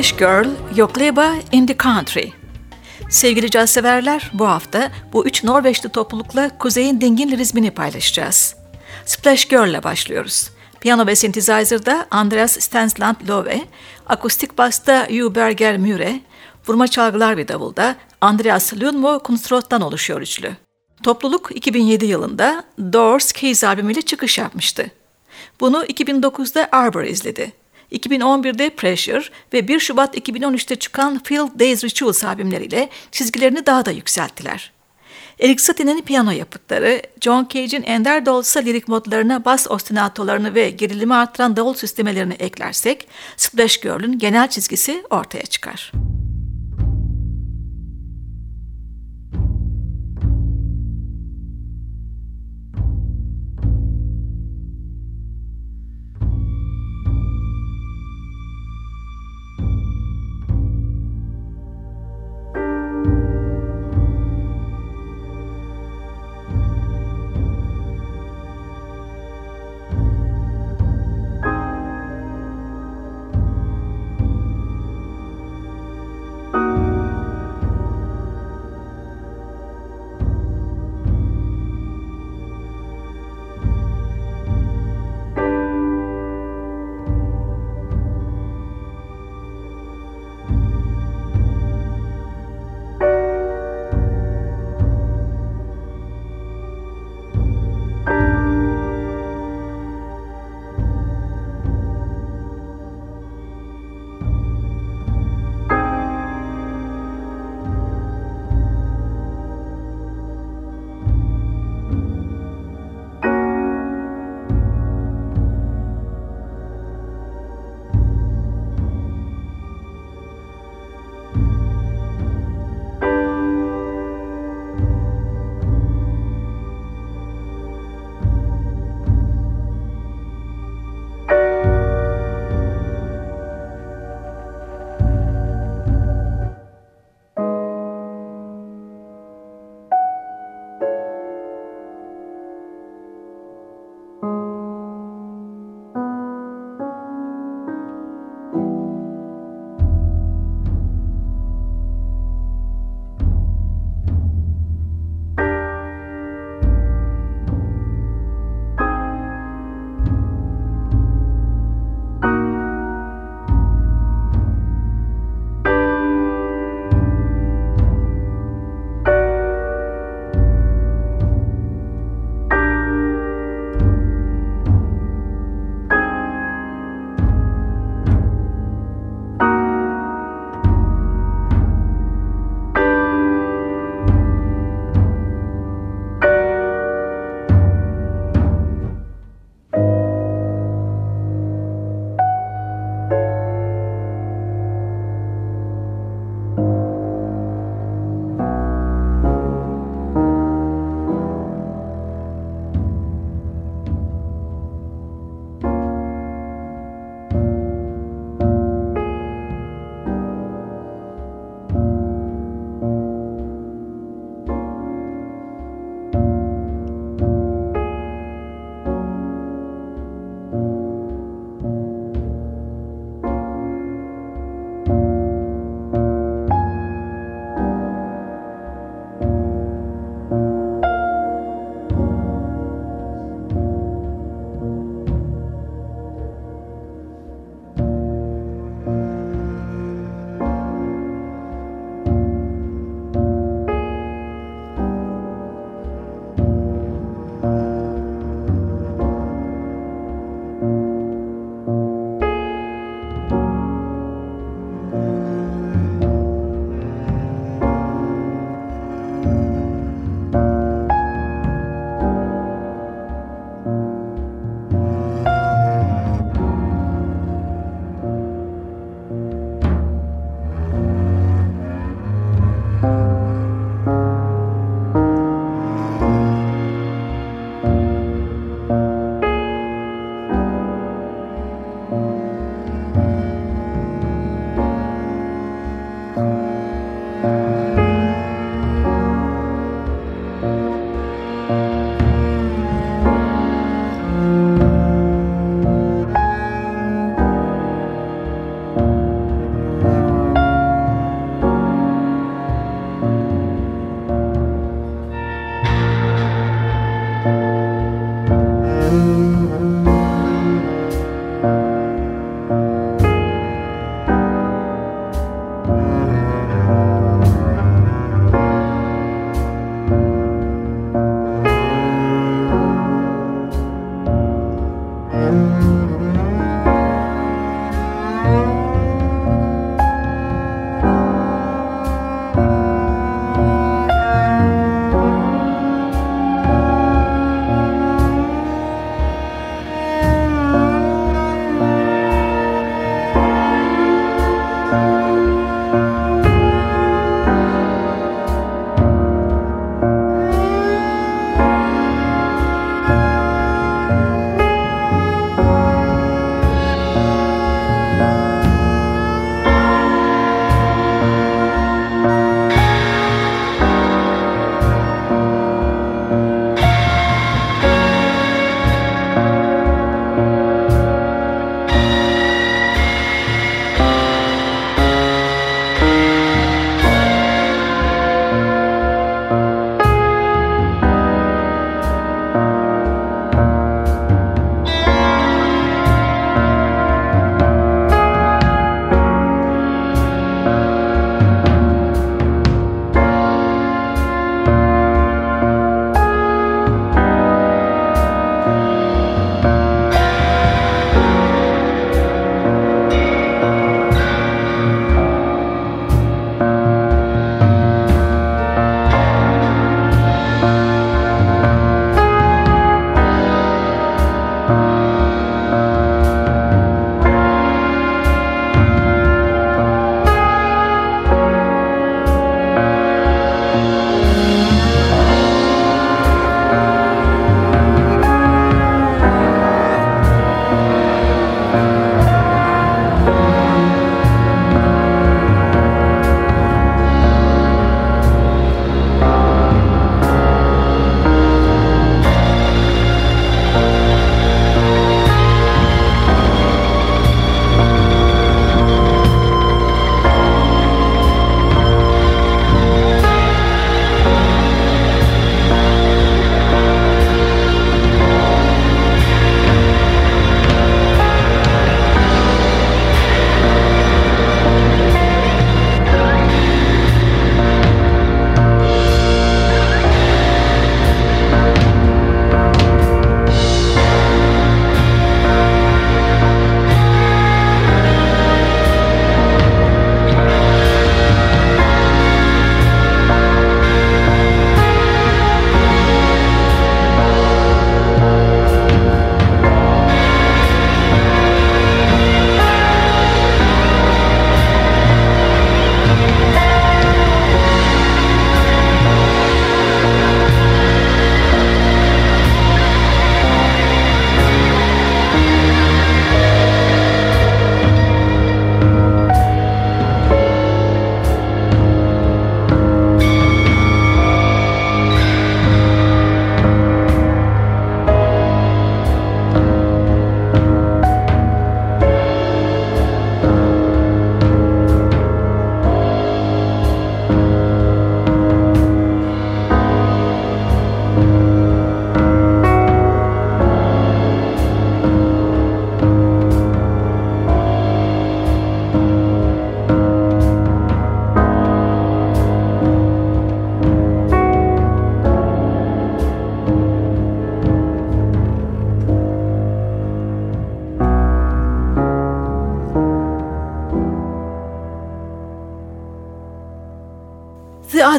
Splash Girl, Yokleba in the Country. Sevgili caz severler, bu hafta bu üç Norveçli toplulukla Kuzey'in dingin lirizmini paylaşacağız. Splash Girl ile başlıyoruz. Piyano ve synthesizer'da Andreas Stensland Love, akustik basta Hugh Berger Müre, vurma çalgılar ve davulda Andreas Lundmo Kunstrot'tan oluşuyor üçlü. Topluluk 2007 yılında Doors Keys albümüyle çıkış yapmıştı. Bunu 2009'da Arbor izledi. 2011'de Pressure ve 1 Şubat 2013'te çıkan Field Days Rituals albümleriyle çizgilerini daha da yükselttiler. Eric Satie'nin piyano yapıtları, John Cage'in ender de lirik modlarına bas ostinatolarını ve gerilimi artıran davul süslemelerini eklersek, Splash Girl'ün genel çizgisi ortaya çıkar.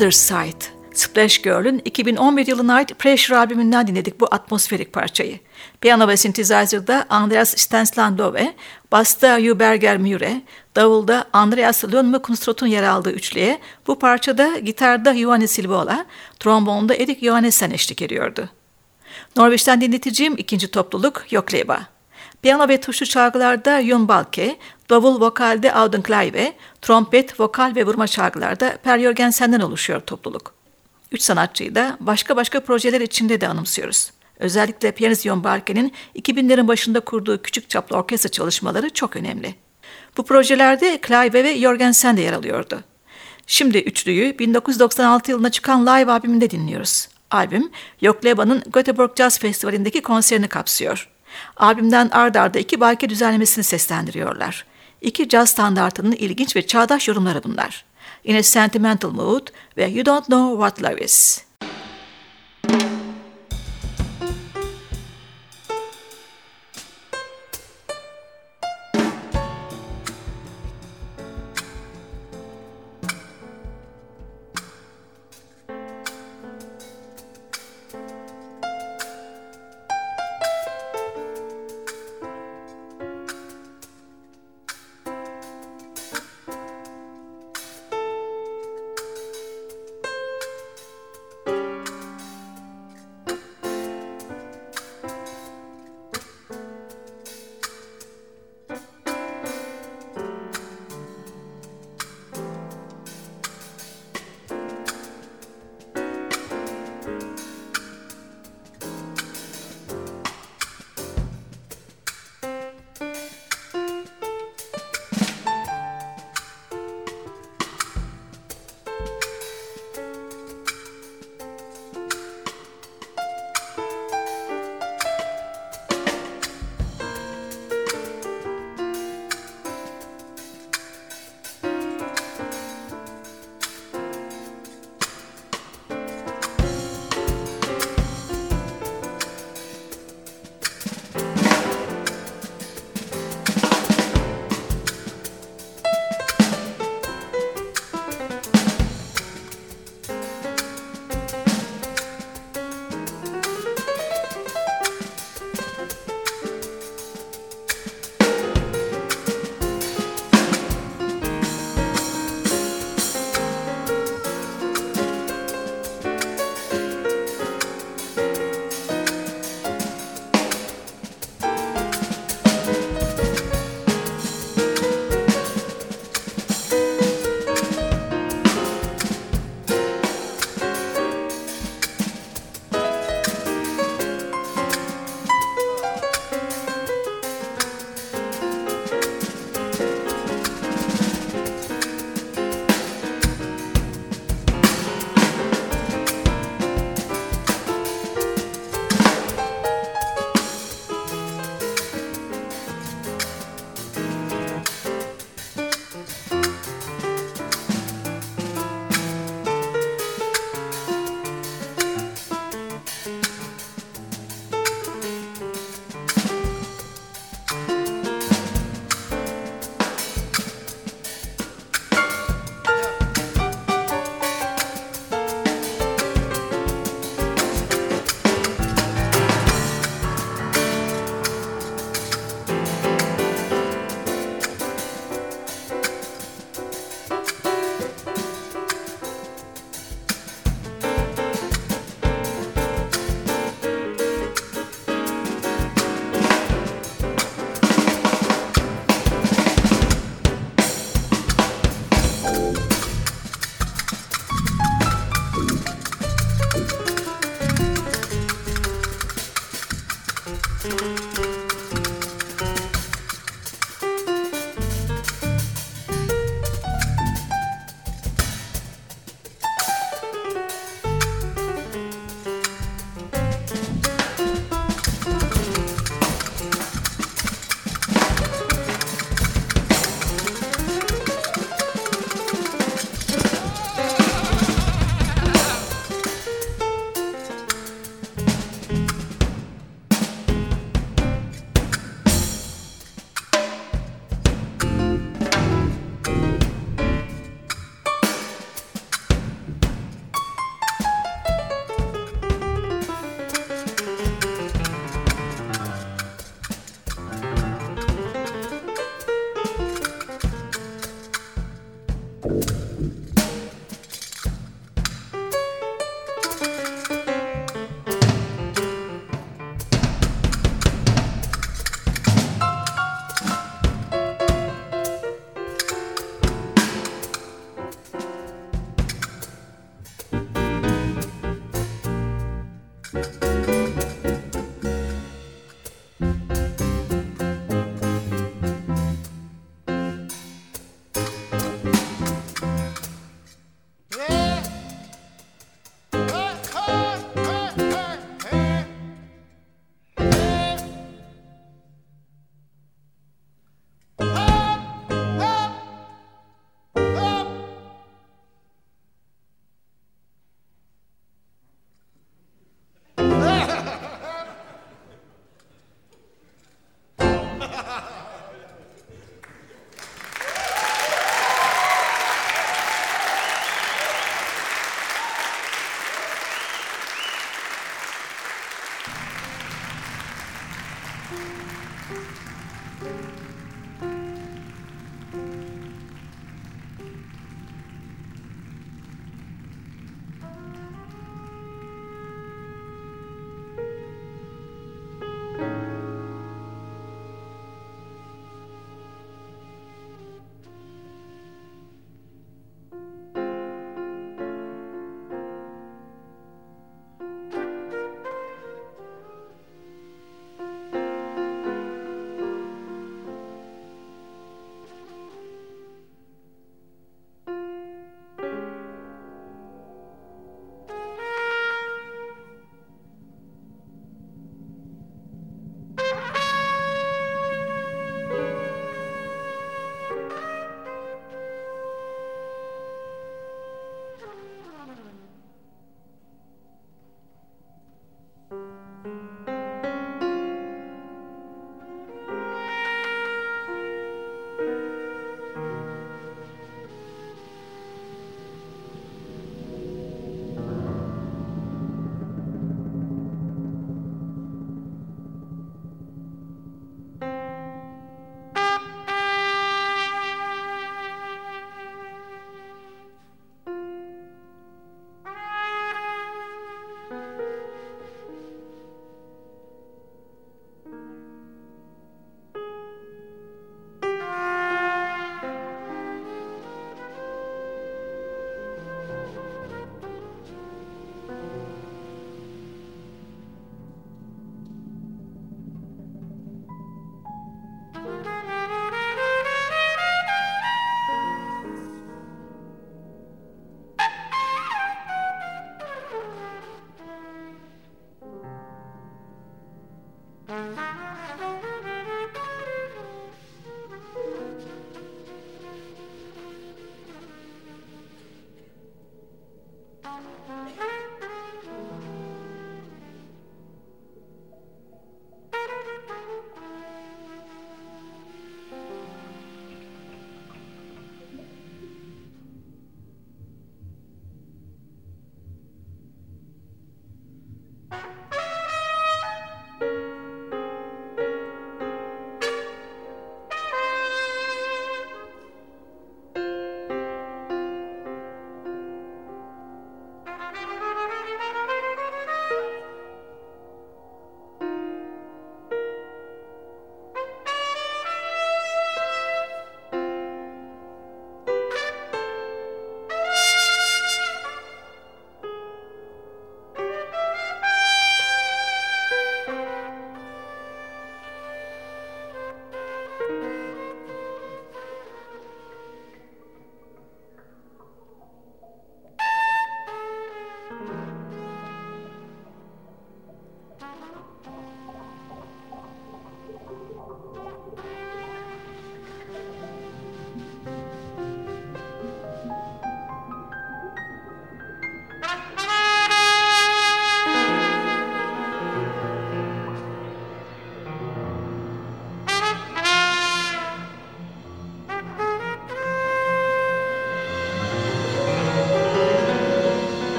Other Side. Splash Girl'ün 2011 yılına ait Pressure albümünden dinledik bu atmosferik parçayı. Piyano ve synthesizer'da Andreas Stenslandove, basta Huberger Müre, davulda Andreas Lönnmö yer aldığı üçlüye, bu parçada gitarda Johannes Silvola, trombonda Erik Johannesen eşlik ediyordu. Norveç'ten dinleteceğim ikinci topluluk Yokleba. Piyano ve tuşlu çalgılarda Jon Balke, davul vokalde Audun Kleive, trompet, vokal ve vurma çalgılarda Per Jörgensen'den oluşuyor topluluk. Üç sanatçıyı da başka başka projeler içinde de anımsıyoruz. Özellikle piyanist Jon Balke'nin 2000'lerin başında kurduğu küçük çaplı orkestra çalışmaları çok önemli. Bu projelerde Clive ve Jorgensen de yer alıyordu. Şimdi üçlüyü 1996 yılında çıkan Live albümünde dinliyoruz. Albüm, Yokleba'nın Göteborg Jazz Festivali'ndeki konserini kapsıyor. Albümden ard arda iki balke düzenlemesini seslendiriyorlar. İki caz standartının ilginç ve çağdaş yorumları bunlar. In a Sentimental Mood ve You Don't Know What Love Is.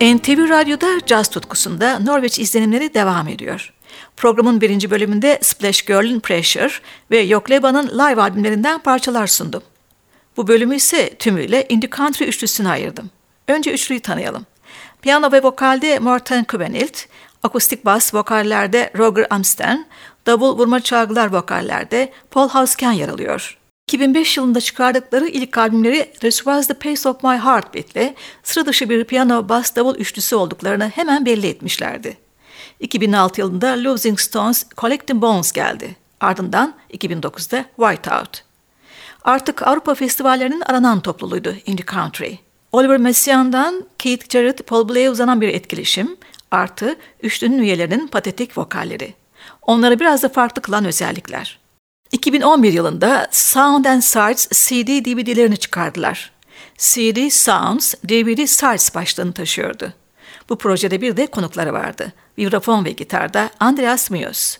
NTV Radyo'da caz tutkusunda Norveç izlenimleri devam ediyor. Programın birinci bölümünde Splash Girl'in Pressure ve Yokleba'nın live albümlerinden parçalar sundum. Bu bölümü ise tümüyle Indie Country üçlüsüne ayırdım. Önce üçlüyü tanıyalım. Piyano ve vokalde Morten Kubenilt, akustik bas vokallerde Roger Amsten, davul vurma çalgılar vokallerde Paul Hausken yer alıyor. 2005 yılında çıkardıkları ilk albümleri Was The Pace Of My Heartbeat'le sıra dışı bir piyano bas davul üçlüsü olduklarını hemen belli etmişlerdi. 2006 yılında Losing Stones Collecting Bones geldi. Ardından 2009'da Whiteout. Artık Avrupa festivallerinin aranan topluluğuydu Indie Country. Oliver Messiaen'dan Keith Jarrett, Paul Bley'e uzanan bir etkileşim, artı üçlünün üyelerinin patetik vokalleri. Onları biraz da farklı kılan özellikler. 2011 yılında Sound and Sights CD DVD'lerini çıkardılar. CD Sounds, DVD Sights başlığını taşıyordu. Bu projede bir de konukları vardı. Vibrafon ve gitarda Andreas Muse.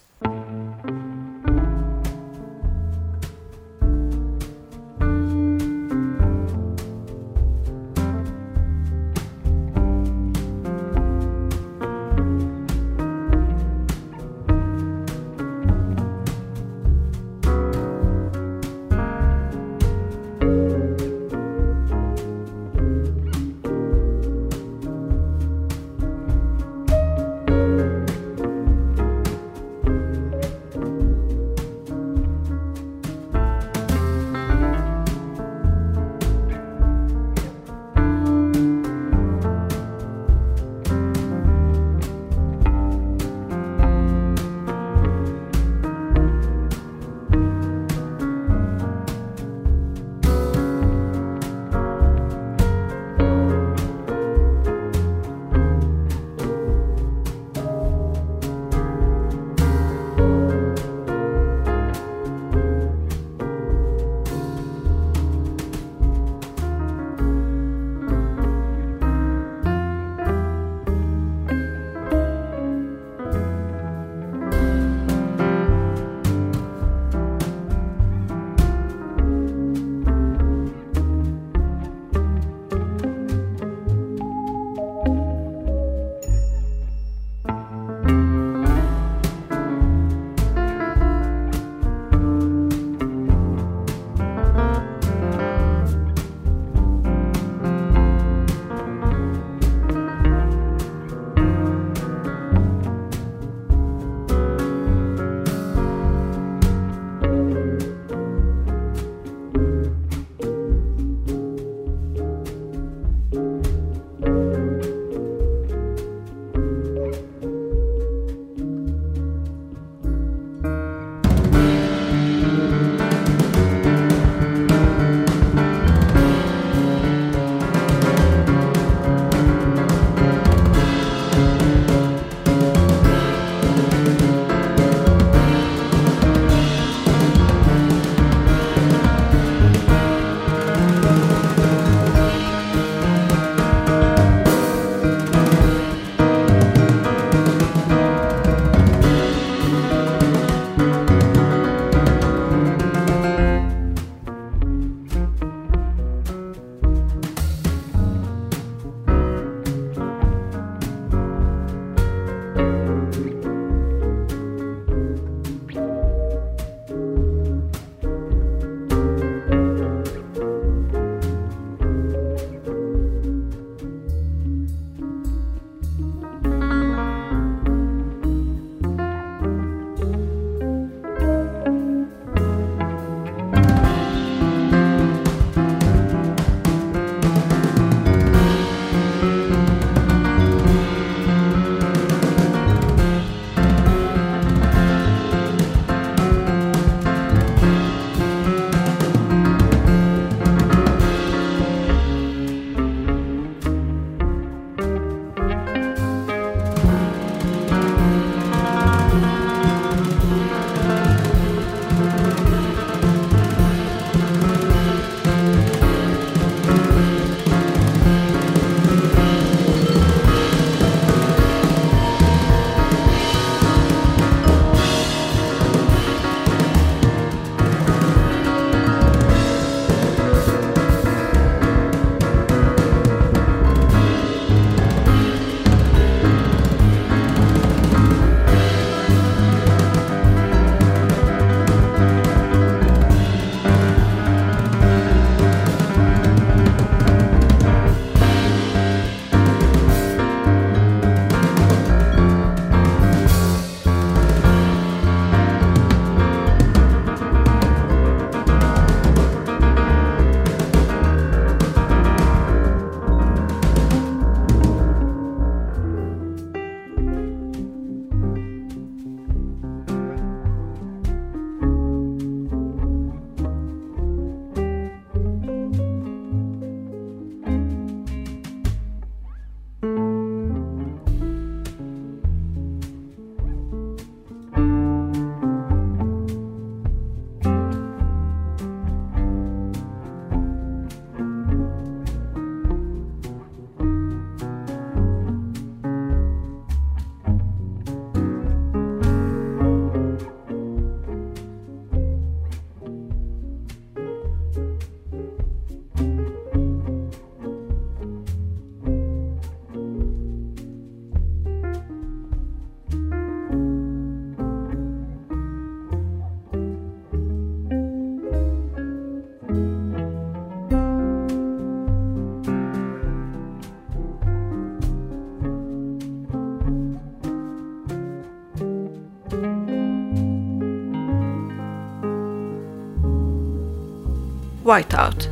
Whiteout.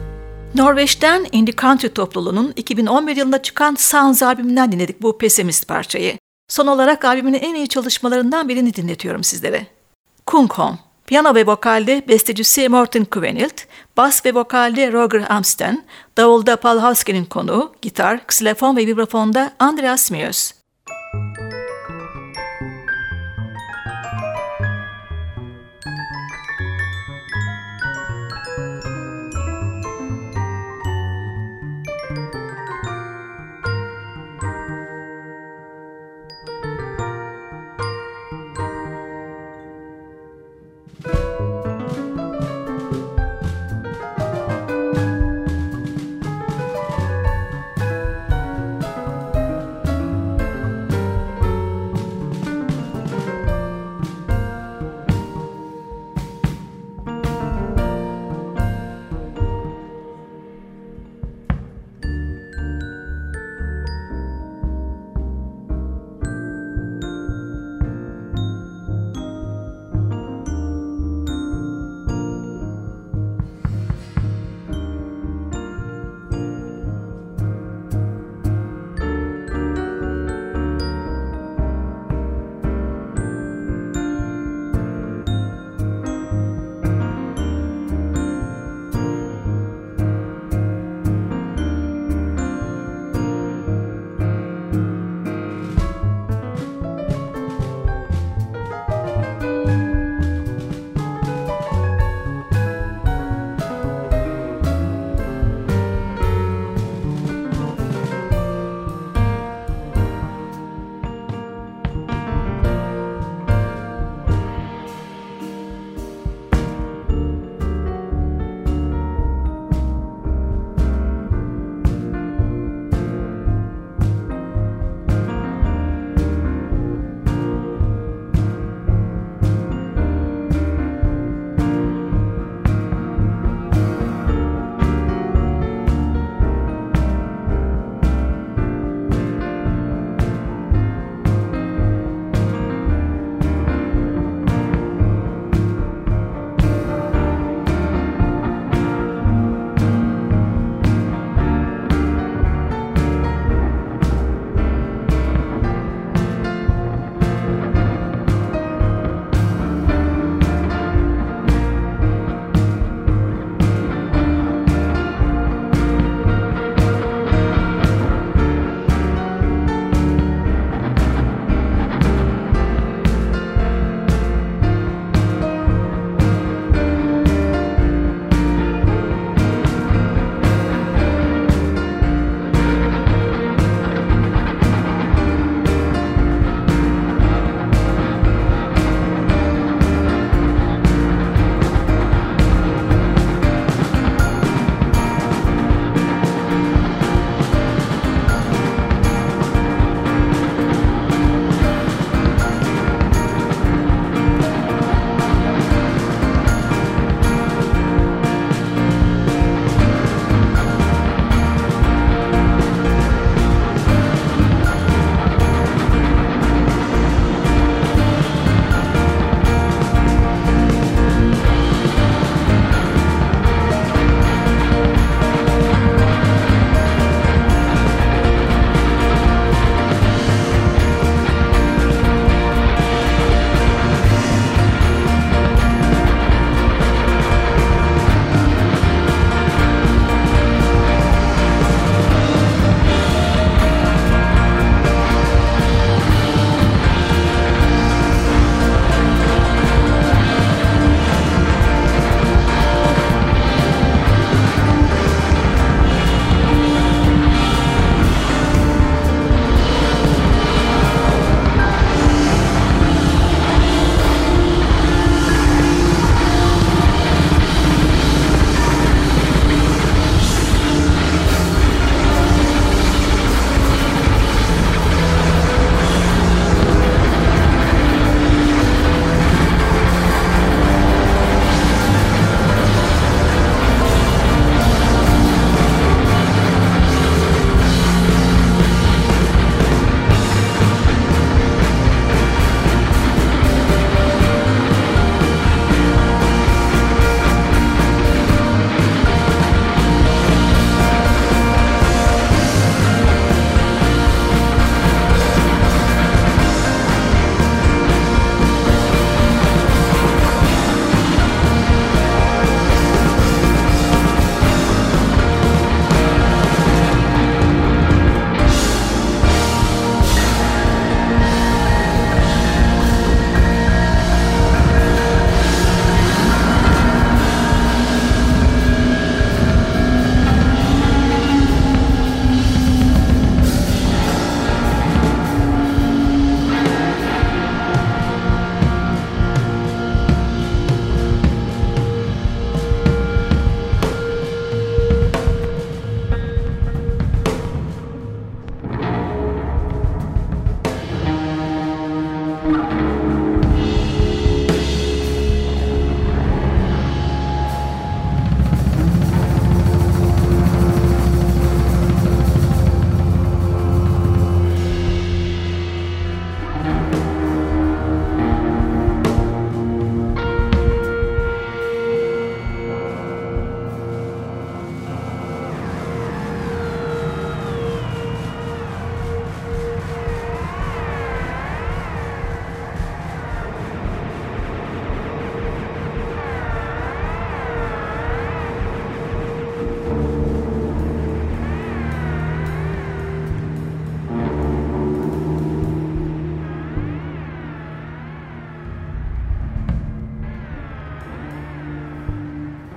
Norveç'ten In the Country topluluğunun 2011 yılında çıkan Sounds albümünden dinledik bu pesimist parçayı. Son olarak albümün en iyi çalışmalarından birini dinletiyorum sizlere. Kung Piyano ve vokalde bestecisi Morten Kvenilt, bas ve vokalde Roger Amsten, davulda Paul Husky'nin konuğu, gitar, ksilefon ve vibrafonda Andreas Mjös.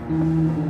Mm-hmm.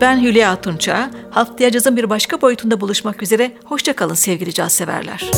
Ben Hülya Tunça. Haftaya cazın bir başka boyutunda buluşmak üzere. Hoşçakalın sevgili caz severler.